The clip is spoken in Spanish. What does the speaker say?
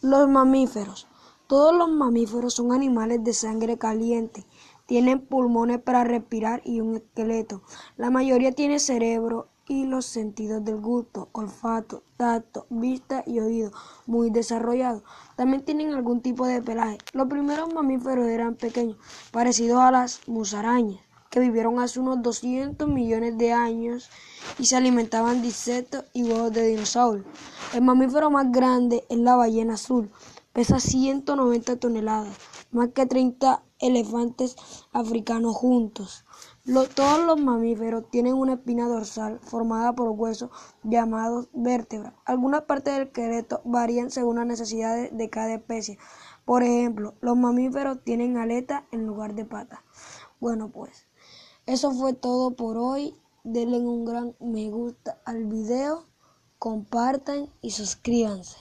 Los mamíferos. Todos los mamíferos son animales de sangre caliente. Tienen pulmones para respirar y un esqueleto. La mayoría tiene cerebro y los sentidos del gusto, olfato, tacto, vista y oído muy desarrollados. También tienen algún tipo de pelaje. Los primeros mamíferos eran pequeños, parecidos a las musarañas, que vivieron hace unos 200 millones de años y se alimentaban de insectos y huevos de dinosaurios. El mamífero más grande es la ballena azul, pesa 190 toneladas, más que 30 elefantes africanos juntos. todos los mamíferos tienen una espina dorsal formada por huesos llamados vértebras. Algunas partes del esqueleto varían según las necesidades de cada especie. Por ejemplo, los mamíferos tienen aletas en lugar de patas. Bueno, pues eso fue todo por hoy. Denle un gran me gusta al video compartan y suscríbanse.